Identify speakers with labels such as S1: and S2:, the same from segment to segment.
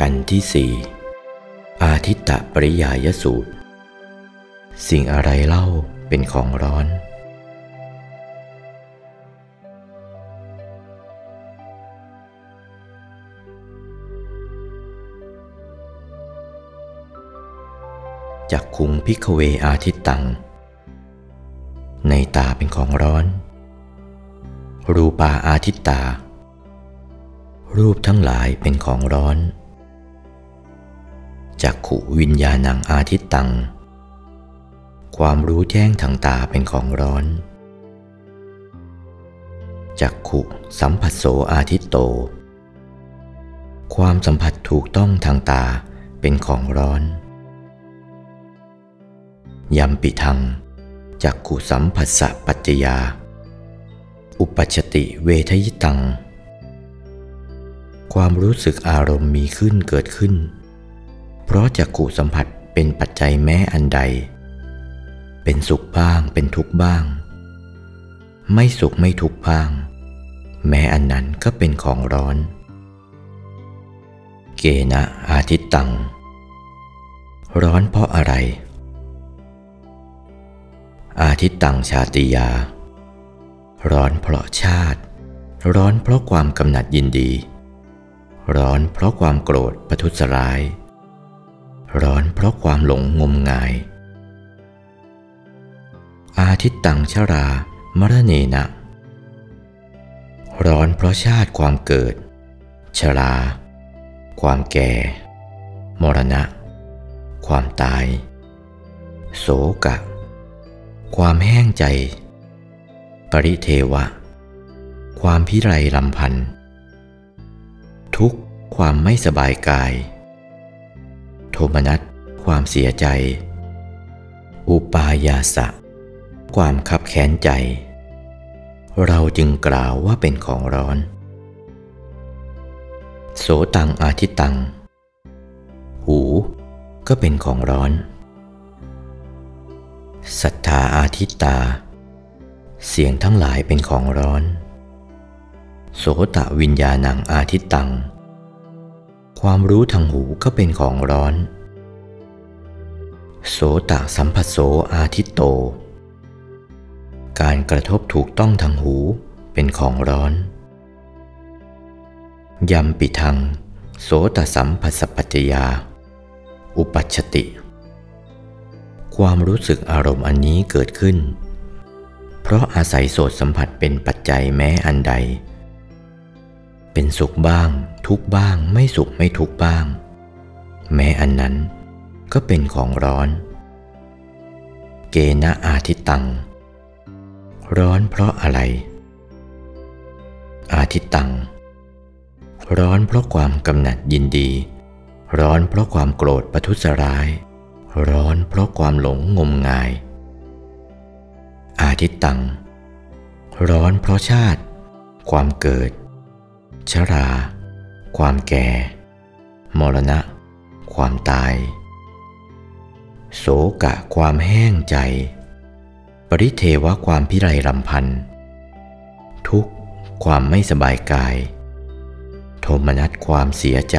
S1: กันที่สี่อาทิตตปริยายสูตร สิ่งอะไรเล่าเป็นของร้อน จากคุงพิกเวอาทิตตัง ในตาเป็นของร้อน รูปาอาทิตตา รูปทั้งหลายเป็นของร้อน จักขุวิญญาณังอาทิตตัง ความรู้แจ้งทางตาเป็นของร้อน จักขุสัมผัสโสอาทิตโต ความสัมผัสถูกต้องทางตาเป็นของร้อนยำปิทังจักขุสัมผัสสะปัจจยา อุปัชติเวทยิตัง ความรู้สึกอารมณ์มีขึ้นเกิดขึ้น เพราะจักขู่สัมผัสเป็นปัจจัยแม้อันใด เป็นสุขบ้างเป็นทุกข์บ้าง ไม่สุขไม่ทุกข์บ้าง แม้อันนั้นก็เป็นของร้อน เกณะอาทิตตัง ร้อนเพราะอะไร อาทิตตังชาติยา ร้อนเพราะชาติ ร้อนเพราะความกำหนัดยินดี ร้อนเพราะความโกรธประทุษร้าย ร้อนเพราะความหลงงมงาย อาทิตตังชรามรเนนะ ร้อนเพราะชาติความเกิด ชรา ความแก่ มรณะ ความตาย โศกะ ความแห้งใจ ปริเทวะ ความพิไรลำพันธ์ทุกความไม่สบายกาย โทมนัส ความเสียใจ อุปายาสะ ความขับแค้นใจ เราจึงกล่าวว่าเป็นของร้อน โสตังอาทิตัง หูก็เป็นของร้อนศรัทธาอาทิตา เสียงทั้งหลายเป็นของร้อน โสตวิญญาณังอาทิตตัง ความรู้ทางหูก็เป็นของร้อน โสตสัมผัสโสอาทิตโต การกระทบถูกต้องทางหูเป็นของร้อนยำปิทัง โสตสัมผัสปัจจยา อุปัชติ ความรู้สึกอารมณ์อันนี้เกิดขึ้น เพราะอาศัยโสตสัมผัสเป็นปัจจัยแม้อันใด เป็นสุขบ้าง ทุกบ้างไม่สุขไม่ทุกบ้าง แม้อันนั้นก็เป็นของร้อน เกณะอาทิตตัง ร้อนเพราะอะไร อาทิตตัง ร้อนเพราะความกำหนัดยินดี ร้อนเพราะความโกรธประทุษร้าย ร้อนเพราะความหลงงมงาย อาทิตตัง ร้อนเพราะชาติ ความเกิด ชรา ความแก่ มรณะ ความตาย โศกะความแห้งใจ ปริเทวะความพิไรรำพัน ทุกความไม่สบายกาย โทมนัสความเสียใจ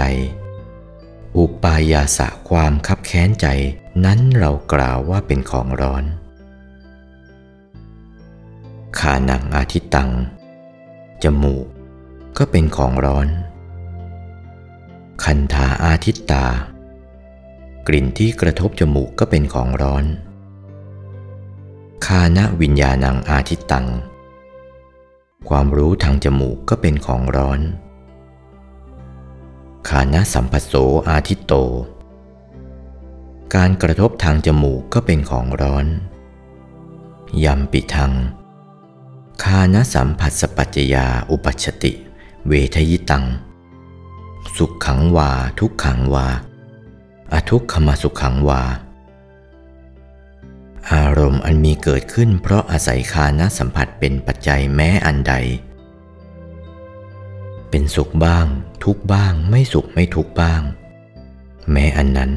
S1: อุปายาสะความคับแค้นใจนั้นเรากล่าวว่าเป็นของร้อนขาหนังอาทิตตัง จมูก ก็เป็นของร้อน คันธาอาทิตตา กลิ่นที่กระทบจมูกก็เป็นของร้อน คานะวิญญาณังอาทิตตัง ความรู้ทางจมูกก็เป็นของร้อน คานะสัมผัสโสอาทิตโต การกระทบทางจมูกก็เป็นของร้อนยำปิทัง คานสัมผัสสปัจจยาอุปัชติ เวทยิตัง สุขขังวา ทุกขังวา อทุกขมาสุขขังวา อารมณ์อันมีเกิดขึ้นเพราะอาศัยคานะสัมผัสเป็นปัจจัยแม้อันใด เป็นสุขบ้าง ทุกบ้าง ไม่สุขไม่ทุกบ้าง แม้อันนั้น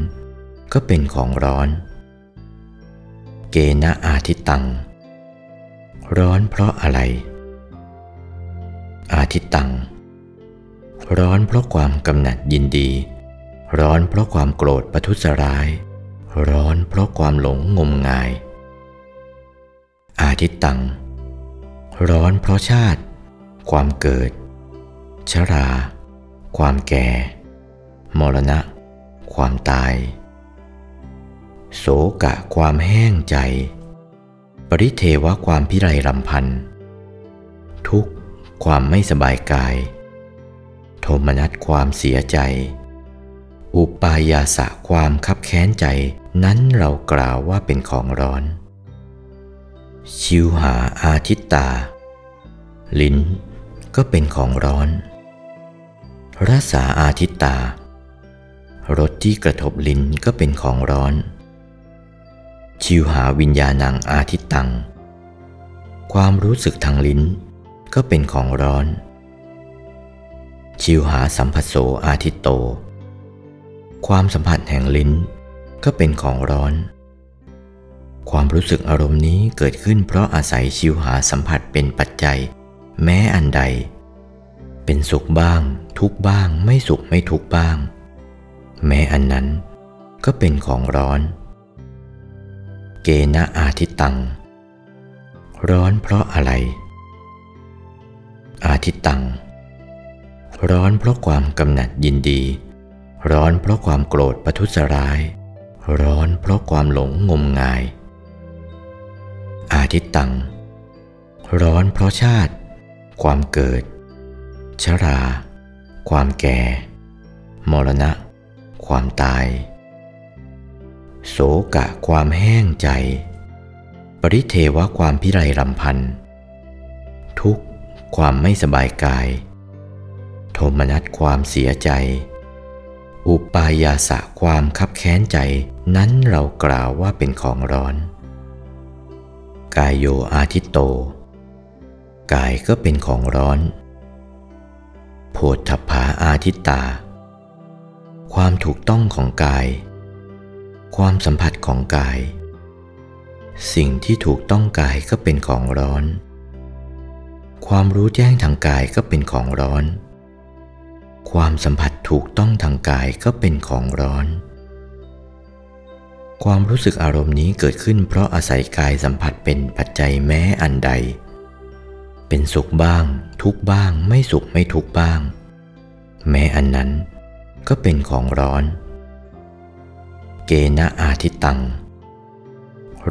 S1: ก็เป็นของร้อน เกณะอาทิตตัง ร้อนเพราะอะไร อาทิตตัง ร้อนเพราะความกำหนัดยินดี ร้อนเพราะความโกรธประทุษร้าย ร้อนเพราะความหลงงมงาย อาทิตตัง ร้อนเพราะชาติ ความเกิด ชรา ความแก่ มรณะ ความตาย โศกะความแห้งใจ ปริเทวะความพิไรรำพันทุกข์ความไม่สบายกาย โทมนัสความเสียใจ อุปายาสะความคับแค้นใจนั้นเรากล่าวว่าเป็นของร้อน ชิวหาอาทิตตา ลิ้นก็เป็นของร้อน รสาอาทิตตารสที่กระทบลิ้นก็เป็นของร้อน ชิวหาวิญญาณังอาทิตตัง ความรู้สึกทางลิ้นก็เป็นของร้อน ชิวหาสัมผัสโสอาทิตโต ความสัมผัสแห่งลิ้นก็เป็นของร้อน ความรู้สึกอารมณ์นี้เกิดขึ้นเพราะอาศัยชิวหาสัมผัสเป็นปัจจัย แม้อันใด เป็นสุขบ้าง ทุกบ้างไม่สุขไม่ทุกบ้าง แม้อันนั้นก็เป็นของร้อน เกณะอาทิตตัง ร้อนเพราะอะไร อาทิตตัง ร้อนเพราะความกำหนัดยินดี ร้อนเพราะความโกรธประทุษร้าย ร้อนเพราะความหลงงมงาย อาทิตตัง ร้อนเพราะชาติ ความเกิด ชรา ความแก่ มรณะ ความตาย โศกะความแห้งใจ ปริเทวะความพิไรรำพัน ทุกข์ความไม่สบายกาย โทมนัสความเสียใจ อุปายาสะความคับแค้นใจนั้นเรากล่าวว่าเป็นของร้อน กายโยอาทิตโต กายก็เป็นของร้อน โพธพาอาทิตตา ความถูกต้องของกาย ความสัมผัสของกาย สิ่งที่ถูกต้องกายก็เป็นของร้อนความรู้แจ้งทางกายก็เป็นของร้อน ความสัมผัสถูกต้องทางกายก็เป็นของร้อน ความรู้สึกอารมณ์นี้เกิดขึ้นเพราะอาศัยกายสัมผัสเป็นปัจจัยแม้อันใด เป็นสุขบ้าง ทุกบ้างไม่สุขไม่ทุกบ้าง แม้อันนั้นก็เป็นของร้อน เกณะอาทิตตัง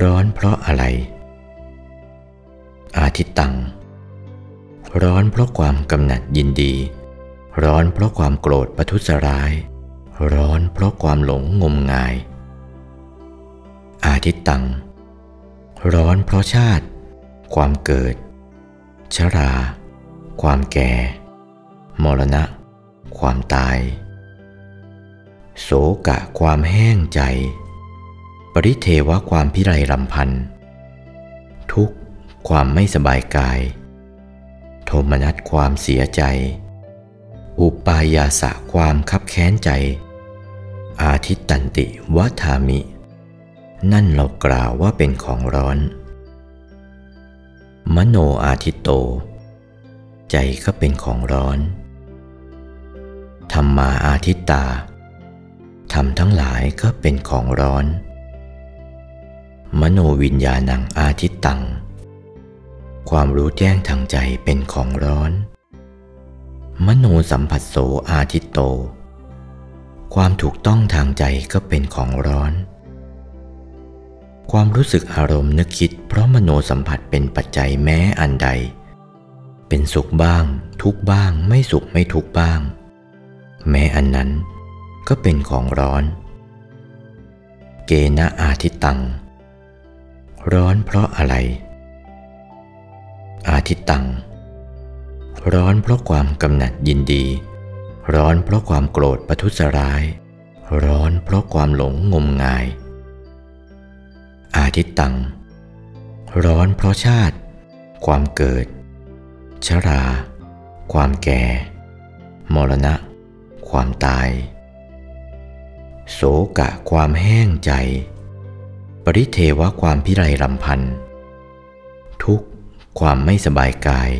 S1: ร้อนเพราะอะไร อาทิตตัง ร้อนเพราะความกำหนัดยินดี ร้อนเพราะความโกรธประทุษร้าย ร้อนเพราะความหลงงมงาย อาทิตตัง ร้อนเพราะชาติ ความเกิด ชรา ความแก่ มรณะ ความตาย โศกะความแห้งใจ ปริเทวะความพิไรรำพัน ทุกข์ความไม่สบายกาย โทมนัสความเสียใจ อุปายาสะความคับแค้นใจ อาทิตตันติวัฏามิ นั่นเรากล่าวว่าเป็นของร้อน มโนอาทิตโต ใจก็เป็นของร้อน ธรรมาอาทิตตาธรรมทั้งหลายก็เป็นของร้อน มโนวิญญาณังอาทิตตัง ความรู้แจ้งทางใจเป็นของร้อน มโนสัมผัสโสอาทิตโต ความถูกต้องทางใจก็เป็นของร้อน ความรู้สึกอารมณ์นึกคิด เพราะมโนสัมผัสเป็นปัจจัยแม้อันใด เป็นสุขบ้าง ทุกบ้างไม่สุขไม่ทุกบ้าง แม้อันนั้นก็เป็นของร้อน เกณะอาทิตตัง ร้อนเพราะอะไร อาทิตตัง ร้อนเพราะความกำหนัดยินดี ร้อนเพราะความโกรธประทุษร้าย ร้อนเพราะความหลงงมงาย อาทิตตัง ร้อนเพราะชาติ ความเกิด ชรา ความแก่ มรณะ ความตาย โศกะความแห้งใจ ปริเทวะความพิไรรำพันทุกข์ความไม่สบายกาย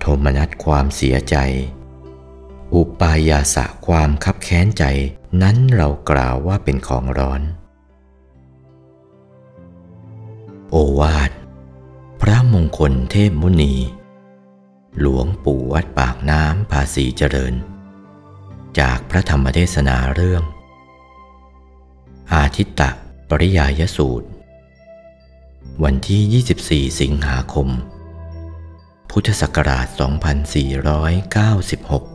S1: โทมนัสความเสียใจออุปายาสะความคับแค้นใจนั้นเรากล่าวว่าเป็นของร้อน โอวาท พระมงคลเทพมุนี หลวงปู่วัดปากน้ำภาษีเจริญ จากพระธรรมเทศนาเรื่อง อาทิตตะปริยายสูตร วันที่ 24 สิงหาคม พุทธศักราช 2496